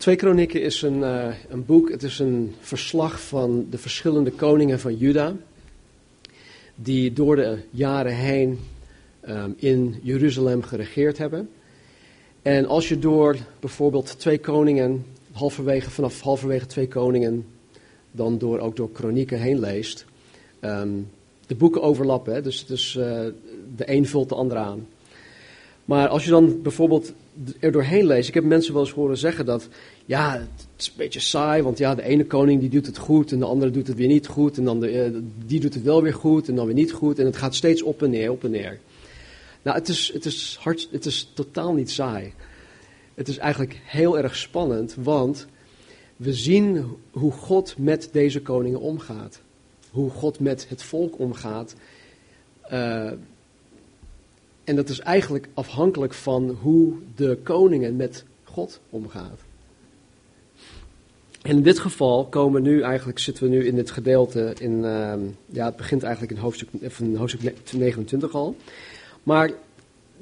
Twee Kronieken is een, uh, een boek, het is een verslag van de verschillende koningen van Juda, die door de jaren heen um, in Jeruzalem geregeerd hebben. En als je door bijvoorbeeld twee koningen, halverwege, vanaf halverwege twee koningen, dan door, ook door kronieken heen leest, um, de boeken overlappen, dus, dus uh, de een vult de ander aan. Maar als je dan bijvoorbeeld er doorheen leest, ik heb mensen wel eens horen zeggen dat, ja, het is een beetje saai, want ja, de ene koning die doet het goed en de andere doet het weer niet goed en dan de, uh, die doet het wel weer goed en dan weer niet goed en het gaat steeds op en neer, op en neer. Nou, het is, het is, hard, het is totaal niet saai. Het is eigenlijk heel erg spannend, want we zien hoe God met deze koningen omgaat. Hoe God met het volk omgaat. Uh, en dat is eigenlijk afhankelijk van hoe de koningen met God omgaan. En in dit geval komen nu eigenlijk, zitten we nu in dit gedeelte in, uh, ja het begint eigenlijk in hoofdstuk, in hoofdstuk 29 al. Maar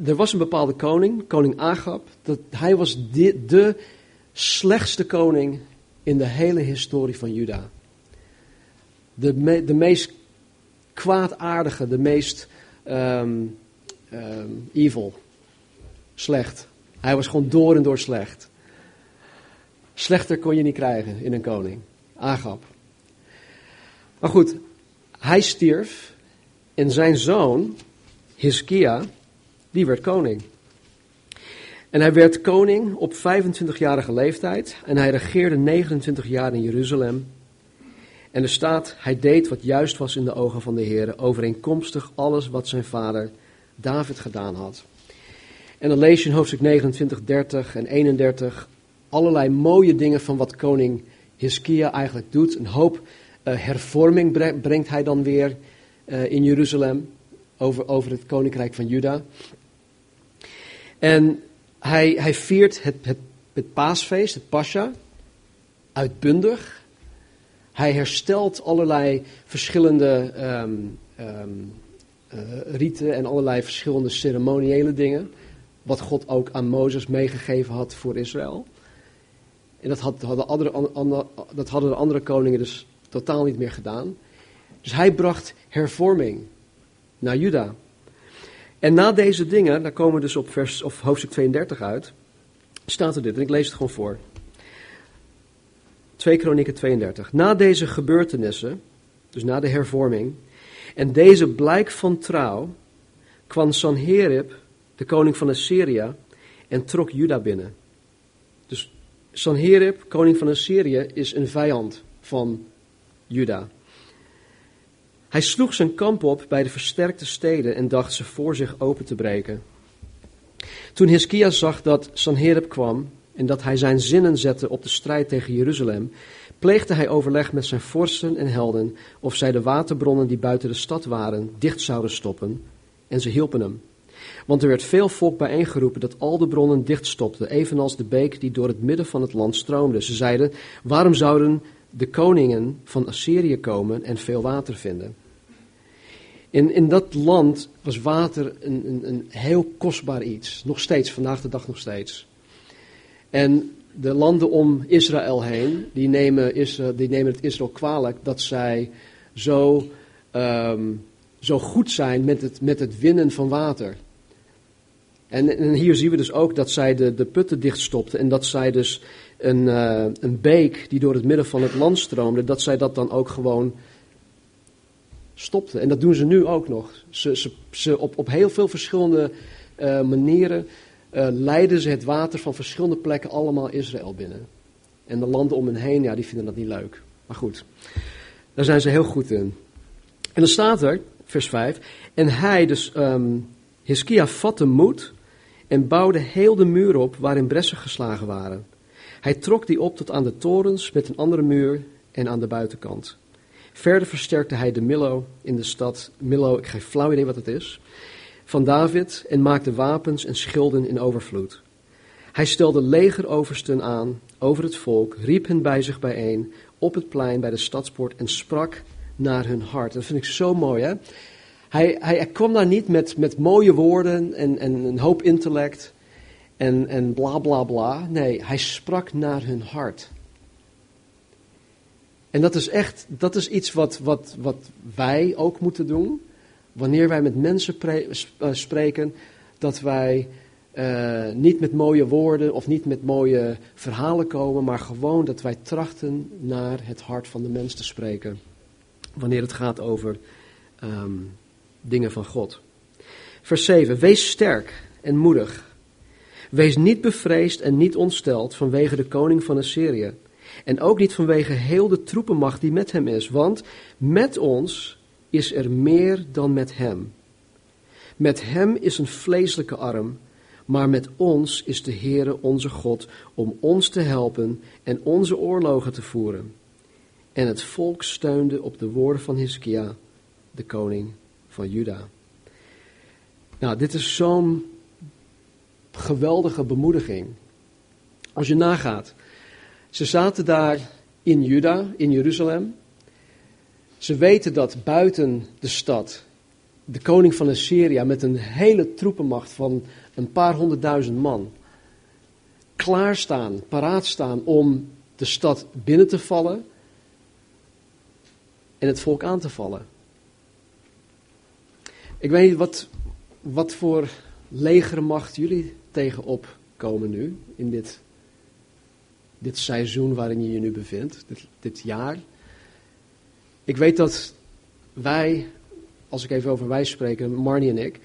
er was een bepaalde koning, koning Agab. Dat, hij was de, slechtste koning in de hele historie van Juda. De, me, de meest kwaadaardige, de meest um, um, evil. Slecht. Hij was gewoon door en door slecht. Slechter kon je niet krijgen in een koning. Agab. Maar goed, hij stierf en zijn zoon, Hiskia, die werd koning. En hij werd koning op 25-jarige leeftijd en hij regeerde 29 jaar in Jeruzalem. En er staat, hij deed wat juist was in de ogen van de Heer, overeenkomstig alles wat zijn vader David gedaan had. En dan lees je in hoofdstuk 29, 30 en 31 allerlei mooie dingen van wat koning Hiskia eigenlijk doet. Een hoop uh, hervorming brengt hij dan weer uh, in Jeruzalem over, over het koninkrijk van Juda. En hij, hij viert het, het, het paasfeest, het Pascha, uitbundig. Hij herstelt allerlei verschillende um, um, uh, riten en allerlei verschillende ceremoniële dingen. Wat God ook aan Mozes meegegeven had voor Israël. En dat, had, hadden andere, dat hadden de andere koningen dus totaal niet meer gedaan. Dus hij bracht hervorming naar Juda. En na deze dingen, daar komen we dus op vers, of hoofdstuk 32 uit, staat er dit, en ik lees het gewoon voor. 2 Kronieken 32. Na deze gebeurtenissen, dus na de hervorming, en deze blijk van trouw, kwam Sanherib, de koning van Assyrië, en trok Juda binnen. Dus Sanherib, koning van Assyrië, is een vijand van Juda. Hij sloeg zijn kamp op bij de versterkte steden en dacht ze voor zich open te breken. Toen Hiskia zag dat Sanherib kwam en dat hij zijn zinnen zette op de strijd tegen Jeruzalem, pleegde hij overleg met zijn vorsten en helden of zij de waterbronnen die buiten de stad waren dicht zouden stoppen, en ze hielpen hem. Want er werd veel volk bijeengeroepen dat al de bronnen dichtstopten, evenals de beek die door het midden van het land stroomde. Ze zeiden, waarom zouden de koningen van Assyrië komen en veel water vinden. In, in dat land was water een, een, een heel kostbaar iets. Nog steeds, vandaag de dag nog steeds. En de landen om Israël heen, die nemen, die nemen het Israël kwalijk dat zij zo, um, zo goed zijn met het, met het winnen van water. En, en, hier zien we dus ook dat zij de, de putten dichtstopten en dat zij dus een, uh, een beek die door het midden van het land stroomde, dat zij dat dan ook gewoon stopten. En dat doen ze nu ook nog. Ze, ze, op, op heel veel verschillende uh, manieren leiden ze het water van verschillende plekken allemaal Israël binnen. En de landen om hen heen, ja, die vinden dat niet leuk. Maar goed, daar zijn ze heel goed in. En dan staat er, vers 5, en hij, dus um, Hiskia, vatte moed en bouwde heel de muur op waarin bressen geslagen waren. Hij trok die op tot aan de torens met een andere muur en aan de buitenkant. Verder versterkte hij de Millo in de stad. Millo, ik geef flauw idee wat het is. Van David en maakte wapens en schilden in overvloed. Hij stelde legeroversten aan over het volk, riep hen bij zich bijeen op het plein bij de stadspoort en sprak naar hun hart. Dat vind ik zo mooi, hè? Hij, hij, hij kwam daar niet met, met mooie woorden en, en een hoop intellect. en, en bla bla bla. Nee, hij sprak naar hun hart. En dat is echt, dat is iets wat, wat, wat wij ook moeten doen. Wanneer wij met mensen eh, spreken, dat wij eh, niet met mooie woorden of niet met mooie verhalen komen, maar gewoon dat wij trachten naar het hart van de mens te spreken. Wanneer het gaat over ehm, dingen van God. Vers 7. Wees sterk en moedig. Wees niet bevreesd en niet ontsteld vanwege de koning van Assyrië. En ook niet vanwege heel de troepenmacht die met hem is. Want met ons is er meer dan met hem. Met hem is een vleeselijke arm, maar met ons is de Heere onze God om ons te helpen en onze oorlogen te voeren. En het volk steunde op de woorden van Hiskia, de koning van Juda. Nou, dit is zo'n geweldige bemoediging. Als je nagaat, ze zaten daar in Juda, in Jeruzalem. Ze weten dat buiten de stad de koning van Assyrië met een hele troepenmacht van een paar honderdduizend man klaarstaan, paraat staan om de stad binnen te vallen en het volk aan te vallen. Ik weet niet wat, wat voor legermacht jullie tegenop komen nu in dit, dit seizoen waarin je je nu bevindt, dit, dit jaar. Ik weet dat wij, als ik even over wij spreken, Marnie en ik,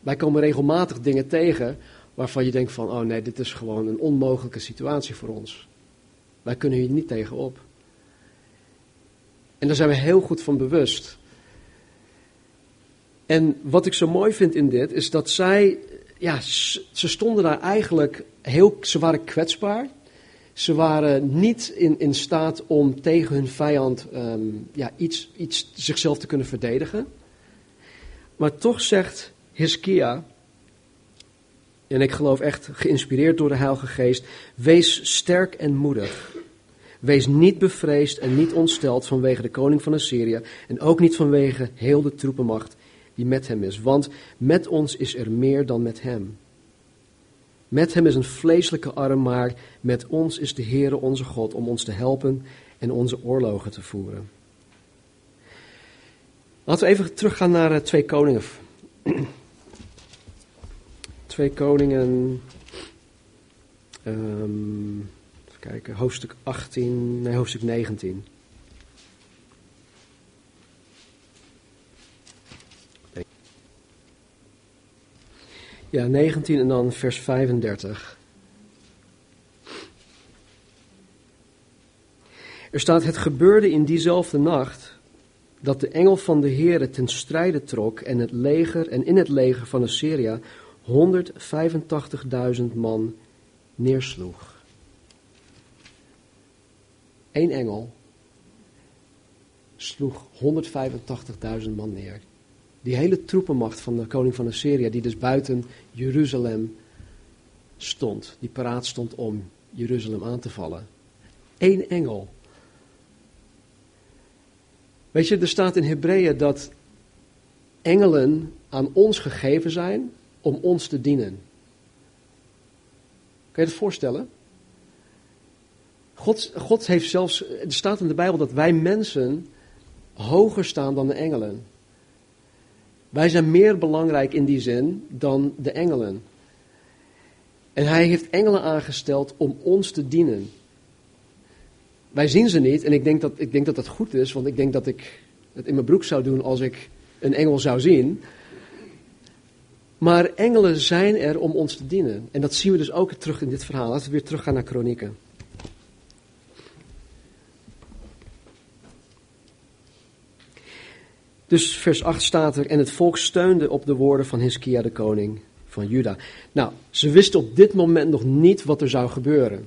wij komen regelmatig dingen tegen waarvan je denkt van, oh nee, dit is gewoon een onmogelijke situatie voor ons. Wij kunnen hier niet tegenop. En daar zijn we heel goed van bewust. En wat ik zo mooi vind in dit, is dat zij, ja, ze stonden daar eigenlijk heel, ze waren kwetsbaar. Ze waren niet in, in staat om tegen hun vijand um, ja, iets, iets zichzelf te kunnen verdedigen. Maar toch zegt Hiskia, en ik geloof echt geïnspireerd door de Heilige Geest, wees sterk en moedig. Wees niet bevreesd en niet ontsteld vanwege de koning van Assyrië en ook niet vanwege heel de troepenmacht die met hem is. Want met ons is er meer dan met hem. Met hem is een vleeselijke arm, maar met ons is de Heere onze God om ons te helpen en onze oorlogen te voeren. Laten we even teruggaan naar uh, twee koningen. twee koningen. Um, even kijken, hoofdstuk 18, nee, hoofdstuk 19. Ja, 19 en dan vers 35. Er staat: Het gebeurde in diezelfde nacht dat de engel van de Heere ten strijde trok en het leger en in het leger van Assyria 185.000 man neersloeg. Eén engel sloeg 185.000 man neer. Die hele troepenmacht van de koning van Assyrië, die dus buiten Jeruzalem stond, die paraat stond om Jeruzalem aan te vallen. Eén engel. Weet je, er staat in Hebreeën dat engelen aan ons gegeven zijn om ons te dienen. Kan je dat voorstellen? God, God heeft zelfs, er staat in de Bijbel dat wij mensen hoger staan dan de engelen. Wij zijn meer belangrijk in die zin dan de engelen. En hij heeft engelen aangesteld om ons te dienen. Wij zien ze niet en ik denk dat, ik denk dat dat goed is, want ik denk dat ik het in mijn broek zou doen als ik een engel zou zien. Maar engelen zijn er om ons te dienen. En dat zien we dus ook terug in dit verhaal. Laten we weer teruggaan naar Kronieken. Dus vers 8 staat er, en het volk steunde op de woorden van Hiskia de koning van Juda. Nou, ze wisten op dit moment nog niet wat er zou gebeuren.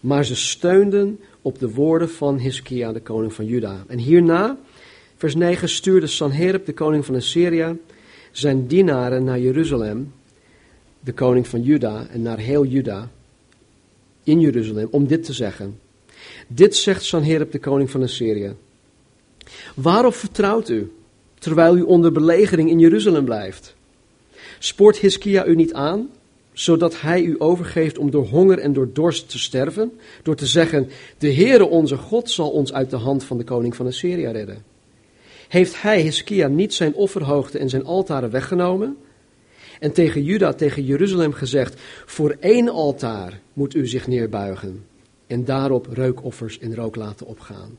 Maar ze steunden op de woorden van Hiskia de koning van Juda. En hierna, vers 9, stuurde Sanherib de koning van Assyrië zijn dienaren naar Jeruzalem, de koning van Juda, en naar heel Juda, in Jeruzalem, om dit te zeggen. Dit zegt Sanherib de koning van Assyrië. Waarop vertrouwt u, terwijl u onder belegering in Jeruzalem blijft? Spoort Hiskia u niet aan zodat hij u overgeeft om door honger en door dorst te sterven, door te zeggen, de Heere onze God zal ons uit de hand van de koning van Assyrië redden. Heeft hij, Hiskia, niet zijn offerhoogte en zijn altaren weggenomen? En tegen Juda, tegen Jeruzalem gezegd, voor één altaar moet u zich neerbuigen en daarop reukoffers en rook laten opgaan.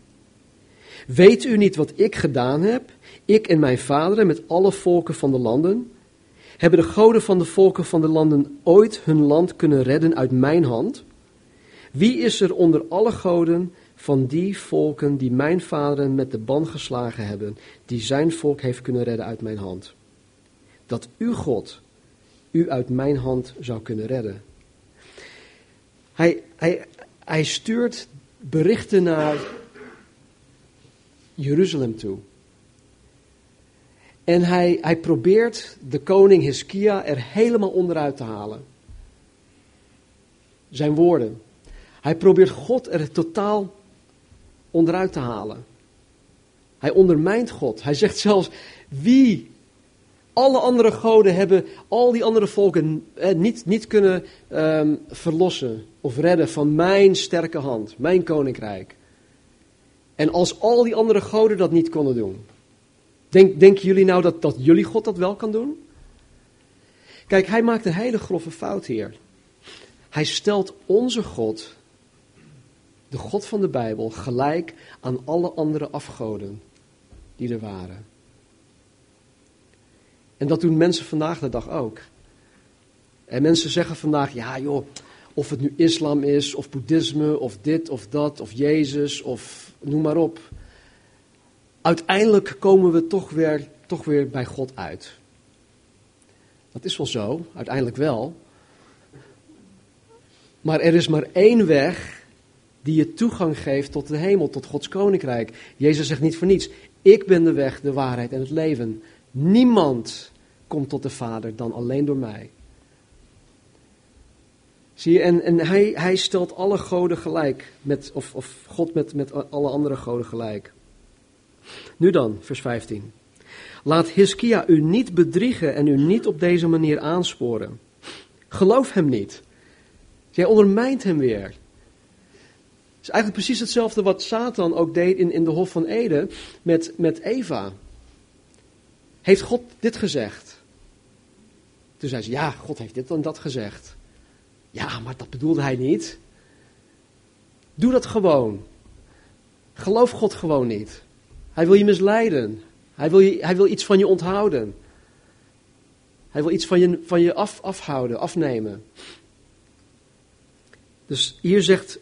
Weet u niet wat ik gedaan heb, ik en mijn vaderen met alle volken van de landen? Hebben de goden van de volken van de landen ooit hun land kunnen redden uit mijn hand? Wie is er onder alle goden van die volken die mijn vaderen met de ban geslagen hebben, die zijn volk heeft kunnen redden uit mijn hand? Dat uw God u uit mijn hand zou kunnen redden. Hij, hij, hij stuurt berichten naar Jeruzalem toe. En hij, hij probeert de koning Hiskia er helemaal onderuit te halen. Zijn woorden. Hij probeert God er totaal onderuit te halen. Hij ondermijnt God. Hij zegt zelfs: wie alle andere goden hebben al die andere volken eh, niet, niet kunnen ehm, verlossen of redden van mijn sterke hand, mijn koninkrijk. En als al die andere goden dat niet konden doen, denk, denken jullie nou dat, dat jullie God dat wel kan doen? Kijk, hij maakt een hele grove fout hier. Hij stelt onze God, de God van de Bijbel, gelijk aan alle andere afgoden die er waren. En dat doen mensen vandaag de dag ook. En mensen zeggen vandaag, ja joh, of het nu islam is, of boeddhisme, of dit of dat, of Jezus, of noem maar op. Uiteindelijk komen we toch weer, toch weer bij God uit. Dat is wel zo, uiteindelijk wel. Maar er is maar één weg die je toegang geeft tot de hemel, tot Gods koninkrijk. Jezus zegt niet voor niets, ik ben de weg, de waarheid en het leven. Niemand komt tot de Vader dan alleen door mij. Zie je, en, en hij, hij stelt alle goden gelijk, met, of, of God met, met alle andere goden gelijk. Nu dan, vers 15. Laat Hiskia u niet bedriegen en u niet op deze manier aansporen. Geloof hem niet. Jij ondermijnt hem weer. Het is eigenlijk precies hetzelfde wat Satan ook deed in, in de Hof van Eden met, met Eva. Heeft God dit gezegd? Toen zei ze, ja, God heeft dit en dat gezegd. Ja, maar dat bedoelde hij niet. Doe dat gewoon. Geloof God gewoon niet. Hij wil je misleiden. Hij wil, je, hij wil iets van je onthouden. Hij wil iets van je, van je af, afhouden, afnemen. Dus hier zegt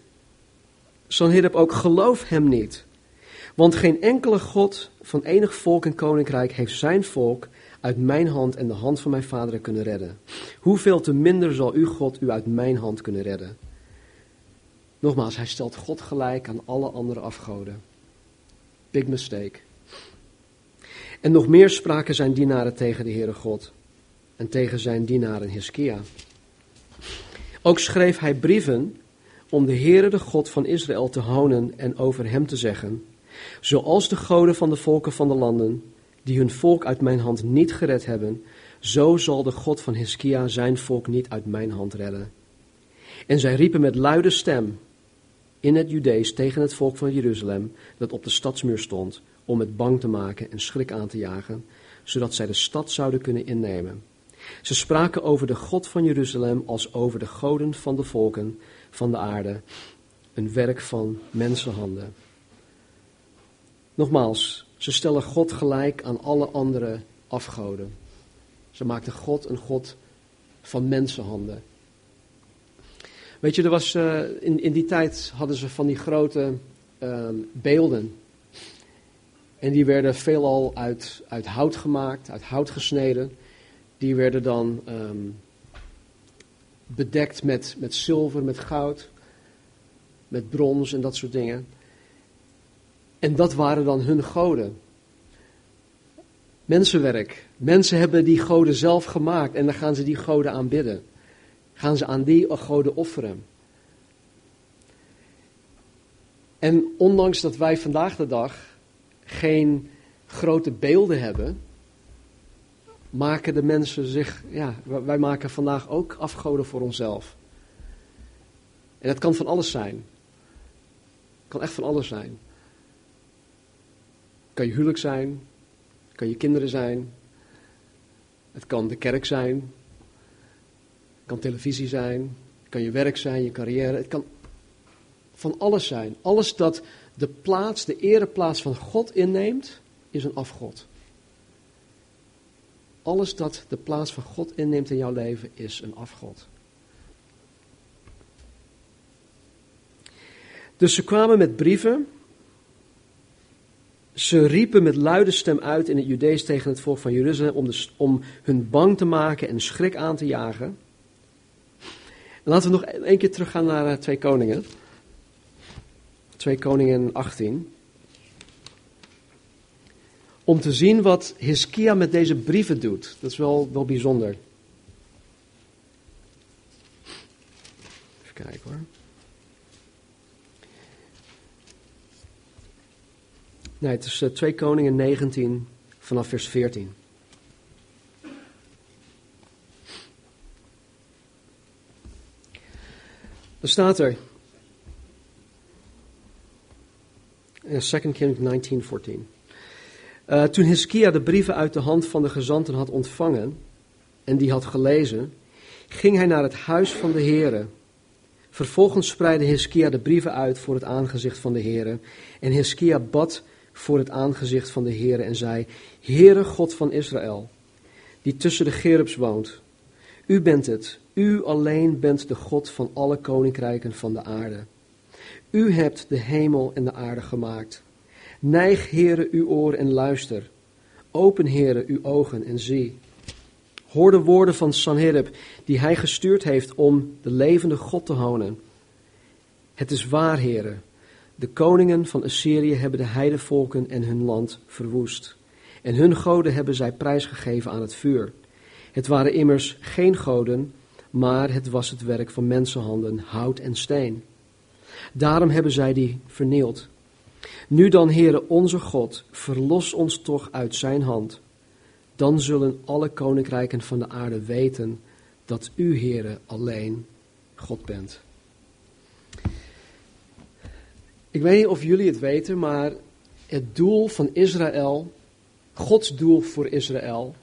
Sanherib ook, geloof hem niet. Want geen enkele God van enig volk en koninkrijk heeft zijn volk uit mijn hand en de hand van mijn vaderen kunnen redden. Hoeveel te minder zal uw God u uit mijn hand kunnen redden? Nogmaals, hij stelt God gelijk aan alle andere afgoden. Big mistake. En nog meer spraken zijn dienaren tegen de Heere God en tegen zijn dienaren Hiskia. Ook schreef hij brieven om de Heere, de God van Israël, te honen en over hem te zeggen, zoals de goden van de volken van de landen, die hun volk uit mijn hand niet gered hebben, zo zal de God van Hiskia zijn volk niet uit mijn hand redden. En zij riepen met luide stem in het Judees tegen het volk van Jeruzalem, dat op de stadsmuur stond, om het bang te maken en schrik aan te jagen, zodat zij de stad zouden kunnen innemen. Ze spraken over de God van Jeruzalem als over de goden van de volken van de aarde, een werk van mensenhanden. Nogmaals, ze stellen God gelijk aan alle andere afgoden. Ze maakten God een God van mensenhanden. Weet je, er was, uh, in, in die tijd hadden ze van die grote uh, beelden. En die werden veelal uit, uit hout gemaakt, uit hout gesneden. Die werden dan um, bedekt met, met zilver, met goud, met brons en dat soort dingen. En dat waren dan hun goden. Mensenwerk. Mensen hebben die goden zelf gemaakt en dan gaan ze die goden aanbidden. Gaan ze aan die goden offeren. En ondanks dat wij vandaag de dag geen grote beelden hebben, maken de mensen zich, ja, wij maken vandaag ook afgoden voor onszelf. En dat kan van alles zijn. Het kan echt van alles zijn. Kan je huwelijk zijn, kan je kinderen zijn, het kan de kerk zijn, het kan televisie zijn, het kan je werk zijn, je carrière, het kan van alles zijn. Alles dat de plaats, de ereplaats van God inneemt, is een afgod. Alles dat de plaats van God inneemt in jouw leven is een afgod. Dus ze kwamen met brieven. Ze riepen met luide stem uit in het Judees tegen het volk van Jeruzalem om, de, om hun bang te maken en schrik aan te jagen. laten we nog een keer teruggaan naar uh, Twee Koningen. Twee Koningen 18 om te zien wat Hiskia met deze brieven doet. Dat is wel, wel bijzonder. Even kijken hoor. Nee, het is 2 eh, Koningen 19 vanaf vers 14. Dan staat er. In 2 Kings 19, 14. Uh, toen Hiskia de brieven uit de hand van de gezanten had ontvangen en die had gelezen, ging hij naar het huis van de Heere. Vervolgens spreidde Hiskia de brieven uit voor het aangezicht van de Heere. En Hiskia bad voor het aangezicht van de Heere en zei, Heere God van Israël, die tussen de Gerubs woont, u bent het, u alleen bent de God van alle koninkrijken van de aarde. U hebt de hemel en de aarde gemaakt. Neig, heren, uw oor en luister. Open, heren, uw ogen en zie. Hoor de woorden van Sanherib, die hij gestuurd heeft om de levende God te honen. Het is waar, heren. De koningen van Assyrië hebben de heidevolken en hun land verwoest. En hun goden hebben zij prijsgegeven aan het vuur. Het waren immers geen goden, maar het was het werk van mensenhanden, hout en steen. Daarom hebben zij die vernield. Nu dan, Heere onze God, verlos ons toch uit zijn hand. Dan zullen alle koninkrijken van de aarde weten dat u, Heere, alleen God bent. Ik weet niet of jullie het weten, maar het doel van Israël, Gods doel voor Israël,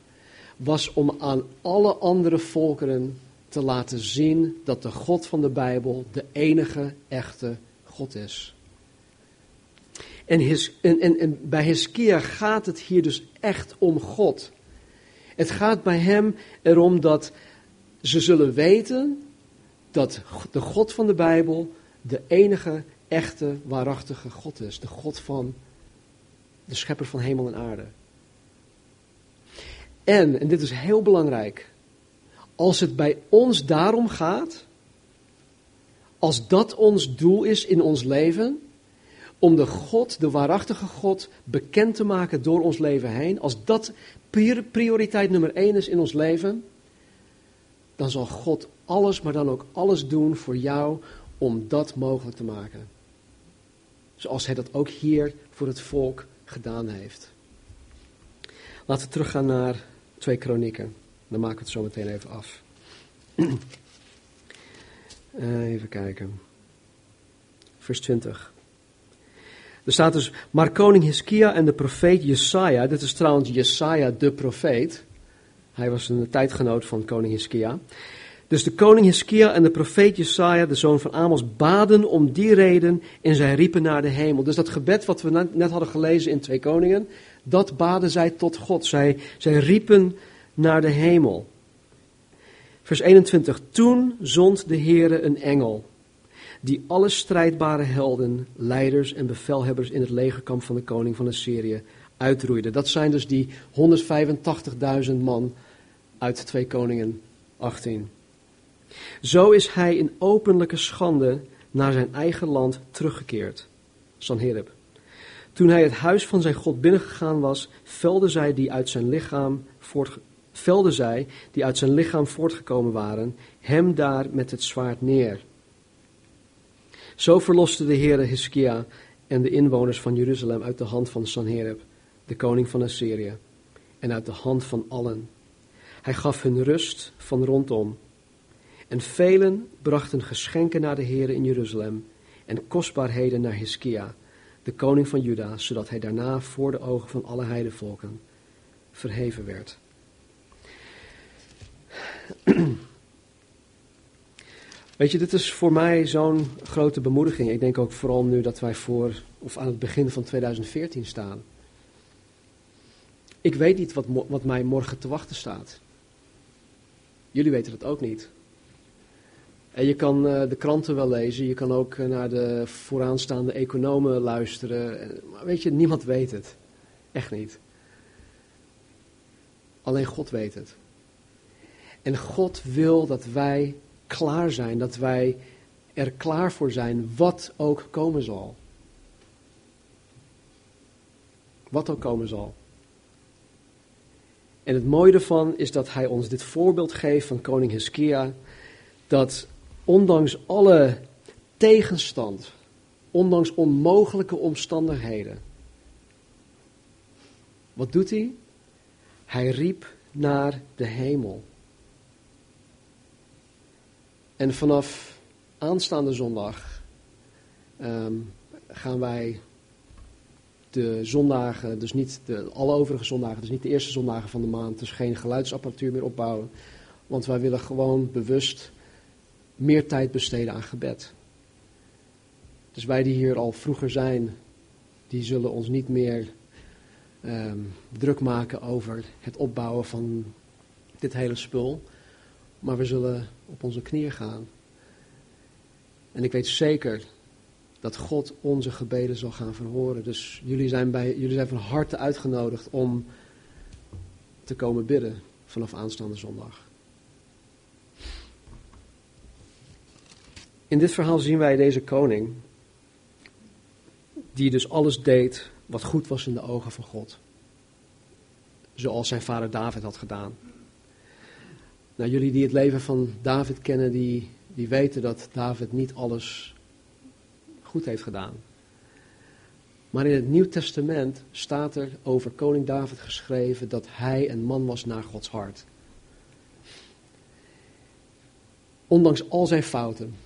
was om aan alle andere volkeren te laten zien dat de God van de Bijbel de enige echte God is. En, his, en, en, bij Hiskia gaat het hier dus echt om God. Het gaat bij hem erom dat ze zullen weten dat de God van de Bijbel de enige echte, waarachtige God is. De God van de schepper van hemel en aarde. En, en dit is heel belangrijk, als het bij ons daarom gaat, als dat ons doel is in ons leven, om de God, de waarachtige God, bekend te maken door ons leven heen, als dat prioriteit nummer één is in ons leven, dan zal God alles, maar dan ook alles doen voor jou om dat mogelijk te maken. Zoals hij dat ook hier voor het volk gedaan heeft. Laten we teruggaan naar twee kronieken. Dan maken we het zo meteen even af. Eh, even kijken. Vers 20. Er staat dus, maar koning Hiskia en de profeet Jesaja, dit is trouwens Jesaja de profeet, hij was een tijdgenoot van koning Hiskia. Dus de koning Hiskia en de profeet Jesaja, de zoon van Amos, baden om die reden en zij riepen naar de hemel. Dus dat gebed wat we net hadden gelezen in Twee Koningen, dat baden zij tot God. Zij, zij riepen naar de hemel. Vers 21. Toen zond de Heere een engel die alle strijdbare helden, leiders en bevelhebbers in het legerkamp van de koning van Assyrië uitroeide. Dat zijn dus die 185.000 man uit 2 Koningen 18. Zo is hij in openlijke schande naar zijn eigen land teruggekeerd, Sanherib. Toen hij het huis van zijn God binnengegaan was, velden zij die uit zijn lichaam voort, velden zij die uit zijn lichaam voortgekomen waren, hem daar met het zwaard neer. Zo verloste de Heere Hiskia en de inwoners van Jeruzalem uit de hand van Sanherib, de koning van Assyrië, en uit de hand van allen Hij gaf hun rust van rondom. En velen brachten geschenken naar de Heer in Jeruzalem en kostbaarheden naar Hiskia, de koning van Juda, zodat hij daarna voor de ogen van alle heidevolken verheven werd. Weet je, dit is voor mij zo'n grote bemoediging. Ik denk ook vooral nu dat wij voor, of aan het begin van 2014 staan. Ik weet niet wat, wat mij morgen te wachten staat. Jullie weten het ook niet. En je kan uh, de kranten wel lezen, je kan ook uh, naar de vooraanstaande economen luisteren. Maar weet je, niemand weet het. Echt niet. Alleen God weet het. En God wil dat wij klaar zijn, dat wij er klaar voor zijn, wat ook komen zal. Wat ook komen zal. En het mooie ervan is dat hij ons dit voorbeeld geeft van koning Hiskia, dat ondanks alle tegenstand, ondanks onmogelijke omstandigheden, wat doet hij? Hij riep naar de hemel. En vanaf aanstaande zondag ehm, gaan wij de zondagen, dus niet de, alle overige zondagen, dus niet de eerste zondagen van de maand, dus geen geluidsapparatuur meer opbouwen. Want wij willen gewoon bewust meer tijd besteden aan gebed. Dus wij die hier al vroeger zijn, die zullen ons niet meer ehm, druk maken over het opbouwen van dit hele spul. Maar we zullen op onze knieën gaan. En ik weet zeker dat God onze gebeden zal gaan verhoren. Dus jullie zijn, bij, jullie zijn van harte uitgenodigd om te komen bidden vanaf aanstaande zondag. In dit verhaal zien wij deze koning, die dus alles deed wat goed was in de ogen van God. Zoals zijn vader David had gedaan. Nou, jullie die het leven van David kennen, die, die weten dat David niet alles goed heeft gedaan. Maar in het Nieuw Testament staat er over koning David geschreven dat hij een man was naar Gods hart. Ondanks al zijn fouten.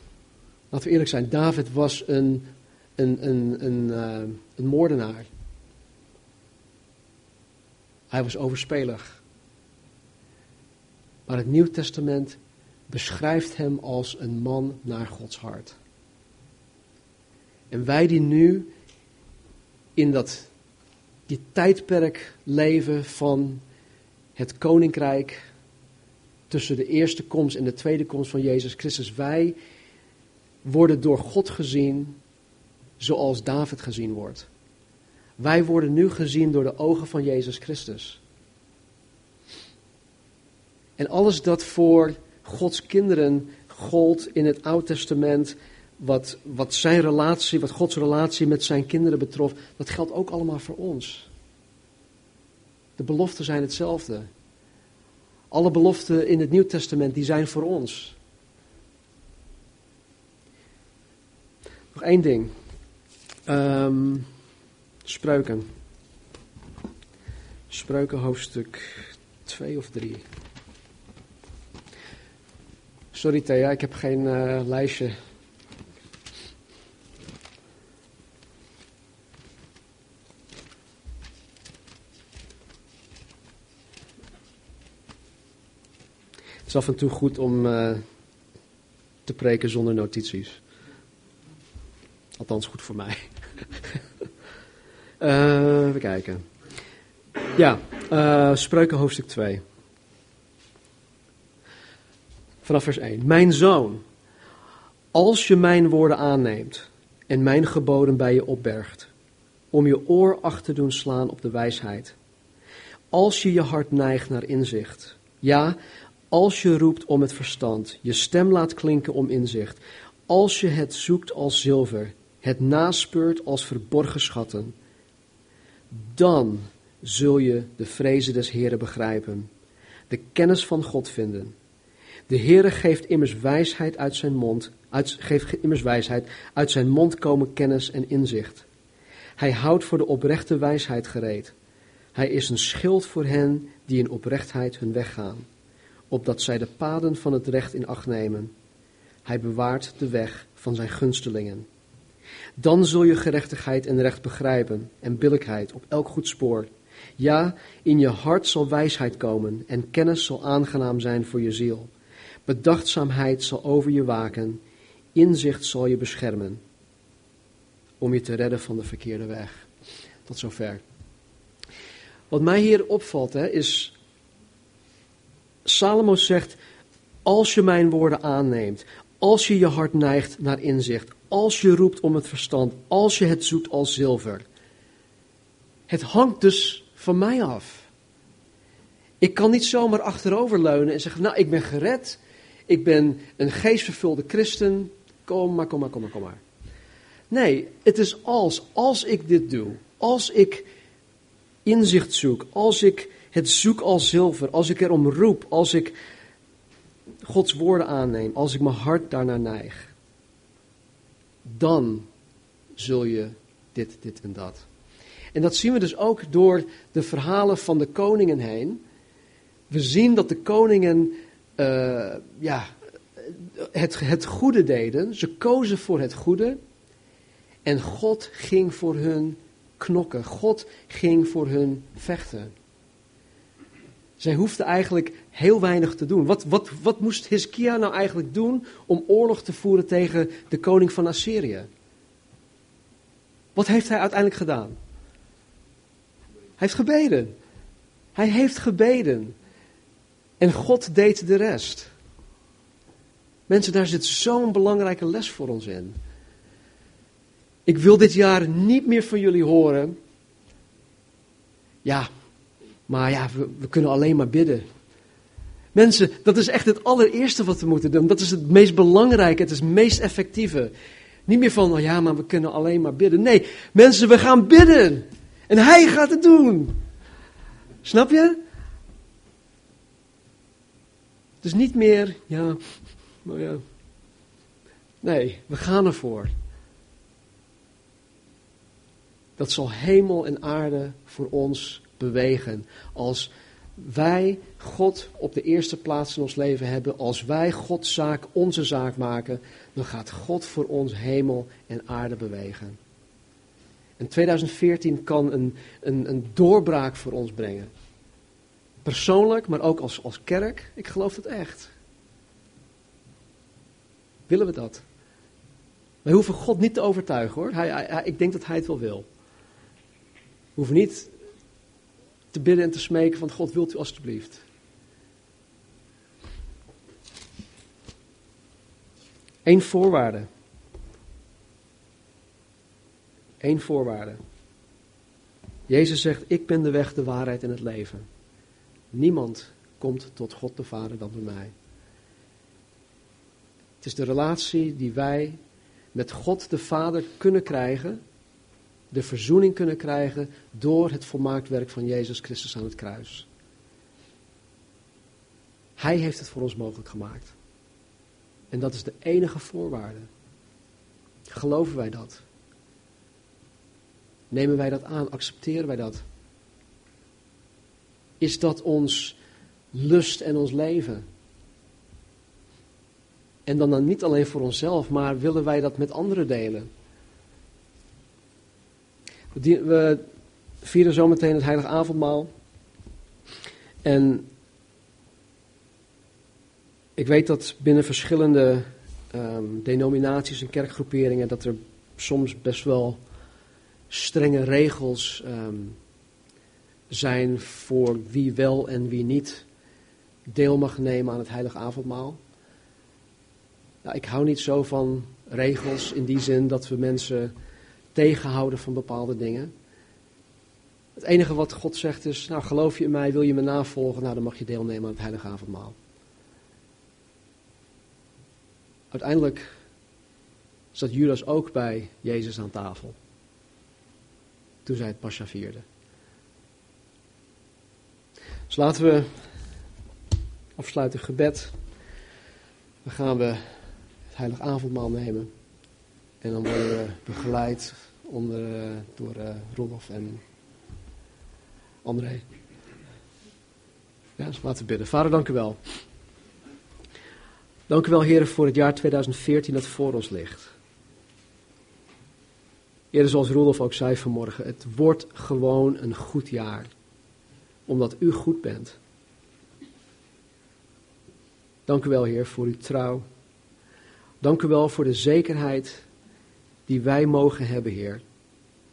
Laten we eerlijk zijn, David was een, een, een, een, uh, een moordenaar. Hij was overspelig. Maar het Nieuw Testament beschrijft hem als een man naar Gods hart. En wij die nu in dat die tijdperk leven van het koninkrijk tussen de eerste komst en de tweede komst van Jezus Christus, wij worden door God gezien zoals David gezien wordt. Wij worden nu gezien door de ogen van Jezus Christus. En alles dat voor Gods kinderen gold in het Oude Testament, wat, wat zijn relatie, wat Gods relatie met zijn kinderen betrof, dat geldt ook allemaal voor ons. De beloften zijn hetzelfde. Alle beloften in het Nieuw Testament, die zijn voor ons. Nog één ding. Um, spreuken. Spreuken hoofdstuk 2 of 3. Sorry Thea, ik heb geen uh, lijstje. Het is af en toe goed om uh, te preken zonder notities. Althans goed voor mij. uh, even kijken. Ja, Spreuken hoofdstuk 2. Vanaf vers 1. Mijn zoon, als je mijn woorden aanneemt en mijn geboden bij je opbergt, om je oor achter te doen slaan op de wijsheid. Als je je hart neigt naar inzicht. Ja, als je roept om het verstand, je stem laat klinken om inzicht. Als je het zoekt als zilver, het naspeurt als verborgen schatten. Dan zul je de vrezen des Heren begrijpen, de kennis van God vinden de Heere geeft immers wijsheid uit zijn mond, uit, geeft immers wijsheid, uit zijn mond komen kennis en inzicht. Hij houdt voor de oprechte wijsheid gereed. Hij is een schild voor hen die in oprechtheid hun weg gaan. opdat zij de paden van het recht in acht nemen. Hij bewaart de weg van zijn gunstelingen. Dan zul je gerechtigheid en recht begrijpen en billijkheid op elk goed spoor. Ja, in je hart zal wijsheid komen en kennis zal aangenaam zijn voor je ziel. Bedachtzaamheid zal over je waken, inzicht zal je beschermen, om je te redden van de verkeerde weg. Tot zover. Wat mij hier opvalt, hè, is. Salomo zegt: Als je mijn woorden aanneemt, als je je hart neigt naar inzicht, als je roept om het verstand, als je het zoekt als zilver. Het hangt dus van mij af. Ik kan niet zomaar achteroverleunen en zeggen: Nou, ik ben gered. Ik ben een geestvervulde christen. Kom maar, kom maar, kom maar, kom maar. Nee, het is als, als ik dit doe, als ik inzicht zoek, als ik het zoek als zilver, als ik erom roep, als ik Gods woorden aanneem, als ik mijn hart daarnaar neig, dan zul je dit, dit en dat. En dat zien we dus ook door de verhalen van de koningen heen. We zien dat de koningen uh, ja, het, het goede deden. Ze kozen voor het goede. En God ging voor hun knokken. God ging voor hun vechten. Zij hoefden eigenlijk heel weinig te doen. Wat, wat, wat moest Hiskia nou eigenlijk doen om oorlog te voeren tegen de koning van Assyrië? Wat heeft hij uiteindelijk gedaan? Hij heeft gebeden. Hij heeft gebeden. En God deed de rest. Mensen, daar zit zo'n belangrijke les voor ons in. Ik wil dit jaar niet meer van jullie horen. Ja, maar ja, we, kunnen alleen maar bidden. Mensen, dat is echt het allereerste wat we moeten doen. Dat is het meest belangrijke, het is het meest effectieve. Niet meer van, oh ja, maar we kunnen alleen maar bidden. Nee, mensen, we gaan bidden. En hij gaat het doen. Snap je? Het is niet meer, ja, maar ja. Nee, we gaan ervoor. Dat zal hemel en aarde voor ons bewegen. Als wij God op de eerste plaats in ons leven hebben, als wij Gods zaak onze zaak maken, dan gaat God voor ons hemel en aarde bewegen. En 2014 kan een, een, een doorbraak voor ons brengen. Persoonlijk, maar ook als, als kerk. Ik geloof het echt. Willen we dat? Wij hoeven God niet te overtuigen hoor. Hij, ik denk dat hij het wel wil. We hoeven niet te bidden en te smeken van God wilt u alstublieft. Eén voorwaarde. Eén voorwaarde. Jezus zegt, ik ben de weg, de waarheid en het leven. Niemand komt tot God de Vader dan door mij. Het is de relatie die wij met God de Vader kunnen krijgen, de verzoening kunnen krijgen door het volmaakt werk van Jezus Christus aan het kruis. Hij heeft het voor ons mogelijk gemaakt. En dat is de enige voorwaarde. Geloven wij dat? Nemen wij dat aan? Accepteren wij dat? Is dat ons lust en ons leven? En dan, dan niet alleen voor onszelf, maar willen wij dat met anderen delen? We vieren zometeen het heilige avondmaal. En ik weet dat binnen verschillende um, denominaties en kerkgroeperingen dat er soms best wel strenge regels um, zijn voor wie wel en wie niet deel mag nemen aan het heilige avondmaal. Nou, ik hou niet zo van regels in die zin dat we mensen tegenhouden van bepaalde dingen. Het enige wat God zegt is, nou geloof je in mij, wil je me navolgen, nou dan mag je deelnemen aan het heilige avondmaal. Uiteindelijk zat Judas ook bij Jezus aan tafel. Toen zij het pascha vierde. Dus laten we afsluiten gebed. Dan gaan we het heilig avondmaal nemen. En dan worden we begeleid onder, uh, door uh, Rudolf en André. Ja, dus laten we bidden. Vader, dank u wel. Dank u wel, heren, voor het jaar 2014 dat voor ons ligt. Heren, zoals Rudolf ook zei vanmorgen, het wordt gewoon een goed jaar. Omdat u goed bent. Dank u wel, Heer, voor uw trouw. Dank u wel voor de zekerheid die wij mogen hebben, Heer.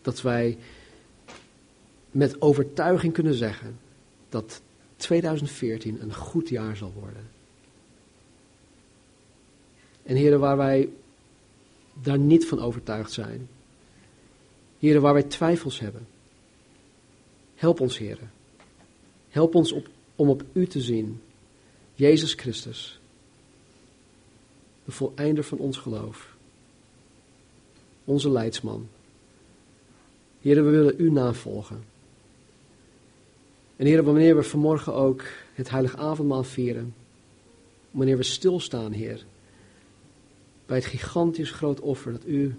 Dat wij met overtuiging kunnen zeggen dat 2014 een goed jaar zal worden. En heren, waar wij daar niet van overtuigd zijn. Heren, waar wij twijfels hebben. Help ons, heren. Help ons op, om op u te zien. Jezus Christus. De voleinder van ons geloof. Onze leidsman. Heren, we willen u navolgen. En heren, wanneer we vanmorgen ook het heilige avondmaal vieren. Wanneer we stilstaan, Heer bij het gigantisch groot offer dat u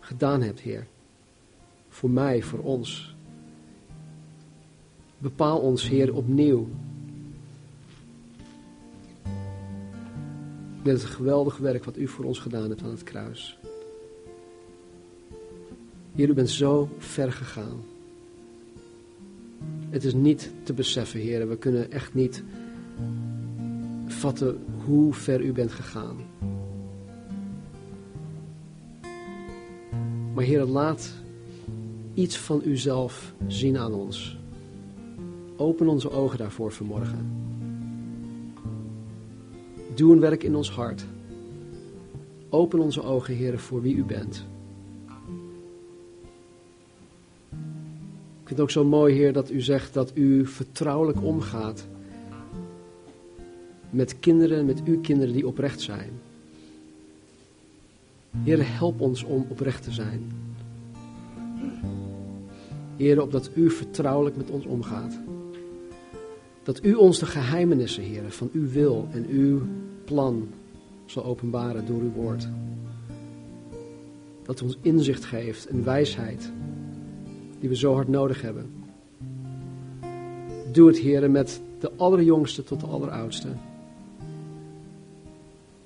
gedaan hebt, Heer. Voor mij, voor ons. Bepaal ons, Heer, opnieuw. Met het geweldige werk wat u voor ons gedaan hebt aan het kruis. Heer, u bent zo ver gegaan. Het is niet te beseffen, Heer. We kunnen echt niet vatten hoe ver u bent gegaan. Maar Heer, laat iets van uzelf zien aan ons. Open onze ogen daarvoor vanmorgen. Doe een werk in ons hart. Open onze ogen, Heer, voor wie u bent. Vind het ook zo mooi, Heer, dat u zegt dat u vertrouwelijk omgaat met kinderen, met uw kinderen die oprecht zijn. Heer, help ons om oprecht te zijn. Heer, opdat u vertrouwelijk met ons omgaat. Dat u ons de geheimenissen, Heer, van uw wil en uw plan zal openbaren door uw woord. Dat u ons inzicht geeft en wijsheid die we zo hard nodig hebben. Doe het, Heer, met de allerjongste tot de alleroudste.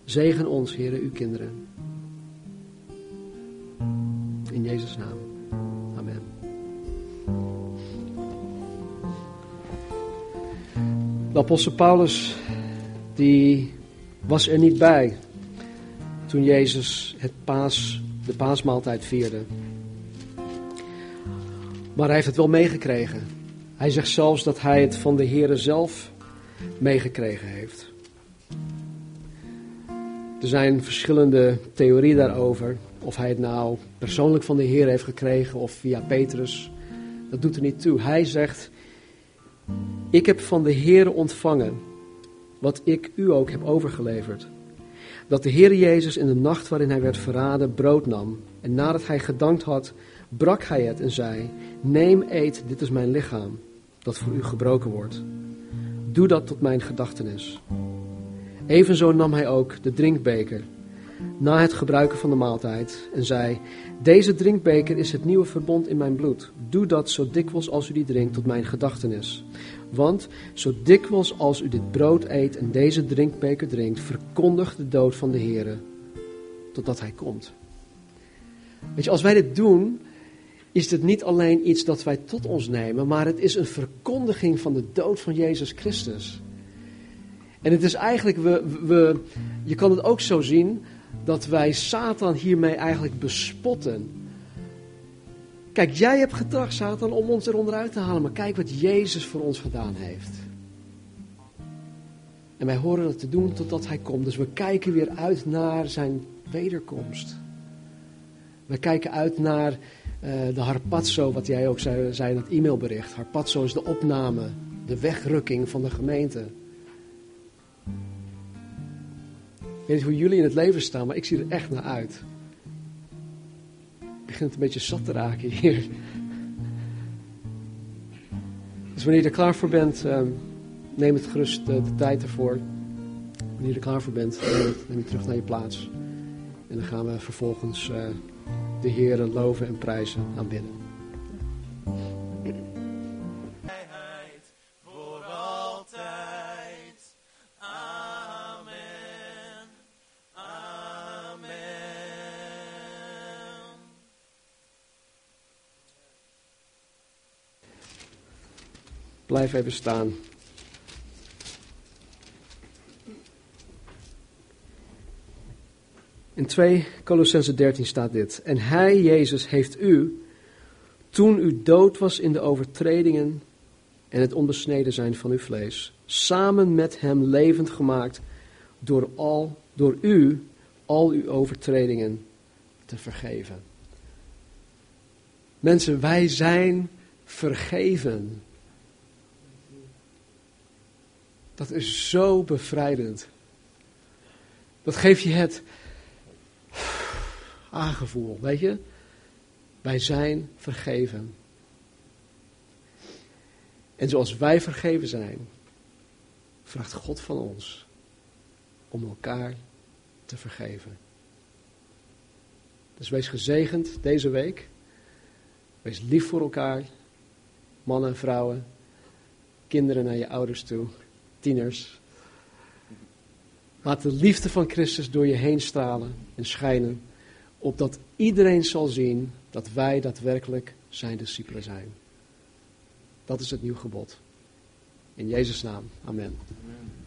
Zegen ons, Heer, uw kinderen. In Jezus' naam. Amen. De apostel Paulus, die was er niet bij toen Jezus het paas, de paasmaaltijd vierde. Maar hij heeft het wel meegekregen. Hij zegt zelfs dat hij het van de Heere zelf meegekregen heeft. Er zijn verschillende theorieën daarover. Of hij het nou persoonlijk van de Heer heeft gekregen of via Petrus. Dat doet er niet toe. Hij zegt, ik heb van de Heer ontvangen wat ik u ook heb overgeleverd. Dat de Heer Jezus in de nacht waarin hij werd verraden brood nam. En nadat hij gedankt had, brak hij het en zei, neem, eet, dit is mijn lichaam, dat voor u gebroken wordt. Doe dat tot mijn gedachtenis. Evenzo nam hij ook de drinkbeker na het gebruiken van de maaltijd en zei: Deze drinkbeker is het nieuwe verbond in mijn bloed. Doe dat zo dikwijls als u die drinkt tot mijn gedachtenis. Want zo dikwijls als u dit brood eet en deze drinkbeker drinkt, verkondigt de dood van de Heer totdat hij komt. Weet je, als wij dit doen, is het niet alleen iets dat wij tot ons nemen, maar het is een verkondiging van de dood van Jezus Christus. En het is eigenlijk, we, we, je kan het ook zo zien, dat wij Satan hiermee eigenlijk bespotten. Kijk, jij hebt gedacht, Satan, om ons eronder uit te halen, maar kijk wat Jezus voor ons gedaan heeft. En wij horen dat te doen totdat hij komt. Dus we kijken weer uit naar zijn wederkomst. We kijken uit naar de harpazzo, wat jij ook zei, zei in het e-mailbericht. Harpazzo is de opname, de wegrukking van de gemeente. weet niet hoe jullie in het leven staan, maar ik zie er echt naar uit. Ik begin het een beetje zat te raken hier. Dus wanneer je er klaar voor bent, ehm, neem het gerust de, de, tijd ervoor. Wanneer je er klaar voor bent, neem het, neem terug naar je plaats. En dan gaan we vervolgens uh, de Heer loven en prijzen aanbidden. Blijf even staan. 2 Colossense 13 staat dit. En hij, Jezus, heeft u, toen u dood was in de overtredingen en het onbesneden zijn van uw vlees, samen met hem levend gemaakt door, al, door u al uw overtredingen te vergeven. Mensen, wij zijn vergeven. Dat is zo bevrijdend. Dat geeft je het aangevoel, weet je? Wij zijn vergeven. En zoals wij vergeven zijn, vraagt God van ons om elkaar te vergeven. Dus wees gezegend deze week. Wees lief voor elkaar. Mannen en vrouwen. Kinderen naar je ouders toe. Tieners. Laat de liefde van Christus door je heen stralen en schijnen. Opdat iedereen zal zien dat wij daadwerkelijk zijn discipelen zijn. Dat is het nieuw gebod. In Jezus' naam. Amen. Amen.